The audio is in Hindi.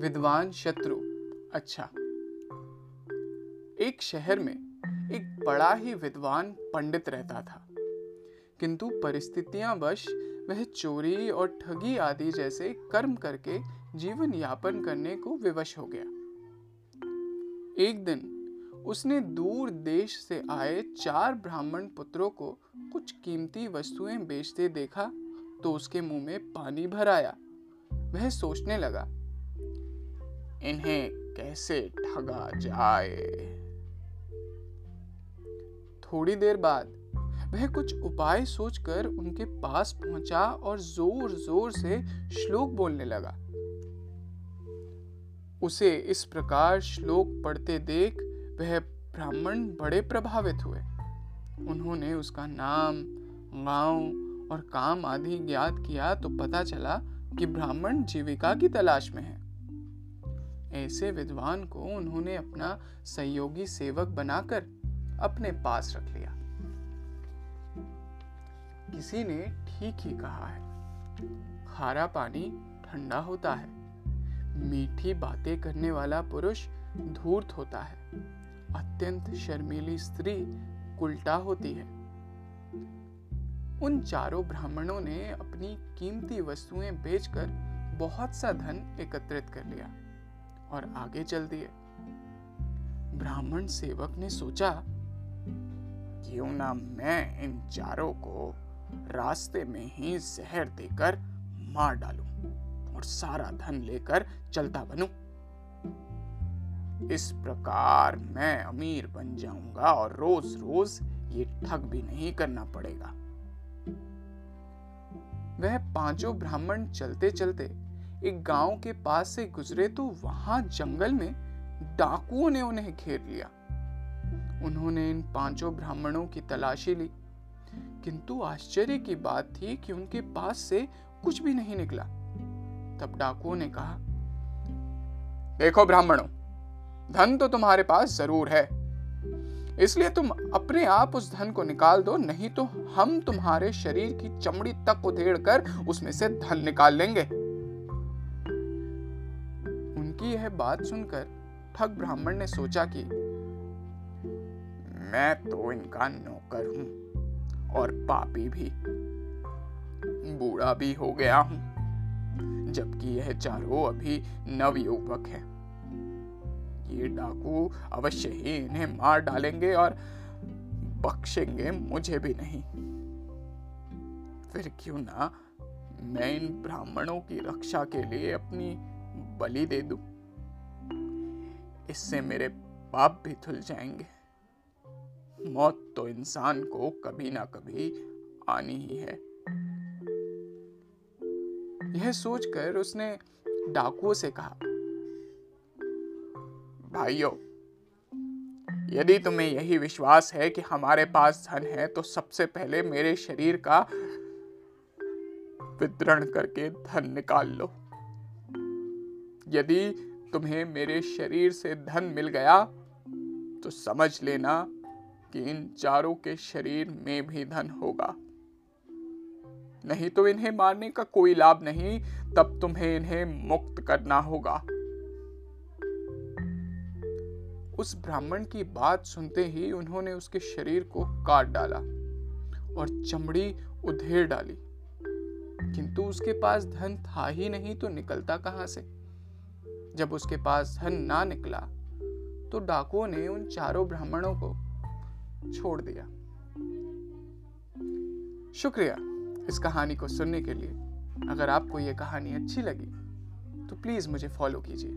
विद्वान शत्रु। अच्छा। एक शहर में एक बड़ा ही विद्वान पंडित रहता था। किंतु परिस्थितियाँ वश वह चोरी और ठगी आदि जैसे कर्म करके जीवन यापन करने को विवश हो गया। एक दिन उसने दूर देश से आए चार ब्राह्मण पुत्रों को कुछ कीमती वस्तुएँ बेचते देखा तो उसके मुँह में पानी भर आया। वह सोचने लगा इन्हें कैसे ठगा जाए। थोड़ी देर बाद वह कुछ उपाय सोचकर उनके पास पहुँचा और ज़ोर ज़ोर से श्लोक बोलने लगा। उसे इस प्रकार श्लोक पढ़ते देख वह ब्राह्मण बड़े प्रभावित हुए। उन्होंने उसका नाम, गाँव और काम आदि ज्ञात किया तो पता चला कि ब्राह्मण जीविका की तलाश में है। ऐसे विद्वान को उन्होंने अपना सहयोगी सेवक बनाकर अपने पास रख लिया। किसी ने ठीक ही कहा है, खारा पानी ठंडा होता है, मीठी बातें करने वाला पुरुष धूर्त होता है, अत्यंत शर्मीली स्त्री उल्टा होती है। उन चारों ब्राह्मणों ने अपनी कीमती वस्तुएँ बेचकर बहुत सा धन एकत्रित कर लिया। और आगे चल दिए ब्राह्मण सेवक ने सोचा, क्यों ना मैं इन चारों को रास्ते में ही जहर देकर मार डालूं और सारा धन लेकर चलता बनूं? इस प्रकार मैं अमीर बन जाऊँगा और रोज रोज ये ठग भी नहीं करना पड़ेगा। वह पाँचों ब्राह्मण चलते चलते एक गाँव के पास से गुजरे तो वहाँ जंगल में डाकुओं ने उन्हें घेर लिया। उन्होंने इन पाँचों ब्राह्मणों की तलाशी ली। किंतु आश्चर्य की बात थी कि उनके पास से कुछ भी नहीं निकला। तब डाकुओं ने कहा, देखो ब्राह्मणों, धन तो तुम्हारे पास ज़रूर है। इसलिए तुम अपने आप उस धन को निकाल दो, नहीं तो हम तुम्हारे शरीर की चमड़ी तक उधेड़ कर उसमें से धन निकाल लेंगे। उनकी यह बात सुनकर ठग ब्राह्मण ने सोचा कि मैं तो इनका नौकर हूँ और पापी भी। बूढ़ा भी हो गया हूँ, जबकि यह चारों अभी नवयुवक है। ये डाकू अवश्य ही इन्हें मार डालेंगे और बख्शेंगे मुझे भी नहीं। फिर क्यों ना मैं इन ब्राह्मणों की रक्षा के लिए अपनी बलि दे दूँ। इससे मेरे पाप भी धुल जाएँगे। मौत तो इंसान को कभी ना कभी आनी ही है। यह सोचकर उसने डाकुओं से कहा, भाइयों, यदि तुम्हें यही विश्वास है कि हमारे पास धन है तो सबसे पहले मेरे शरीर का वितरण करके धन निकाल लो। यदि तुम्हें मेरे शरीर से धन मिल गया तो समझ लेना कि इन चारों के शरीर में भी धन होगा। नहीं तो इन्हें मारने का कोई लाभ नहीं, तब तुम्हें इन्हें मुक्त करना होगा। उस ब्राह्मण की बात सुनते ही उन्होंने उसके शरीर को काट डाला और चमड़ी उधेड़ डाली। किंतु उसके पास धन था ही नहीं तो निकलता कहाँ से? जब उसके पास धन ना निकला तो डाकुओं ने उन चारों ब्राह्मणों को छोड़ दिया। शुक्रिया इस कहानी को सुनने के लिए। अगर आपको यह कहानी अच्छी लगी तो प्लीज़ मुझे फॉलो कीजिए।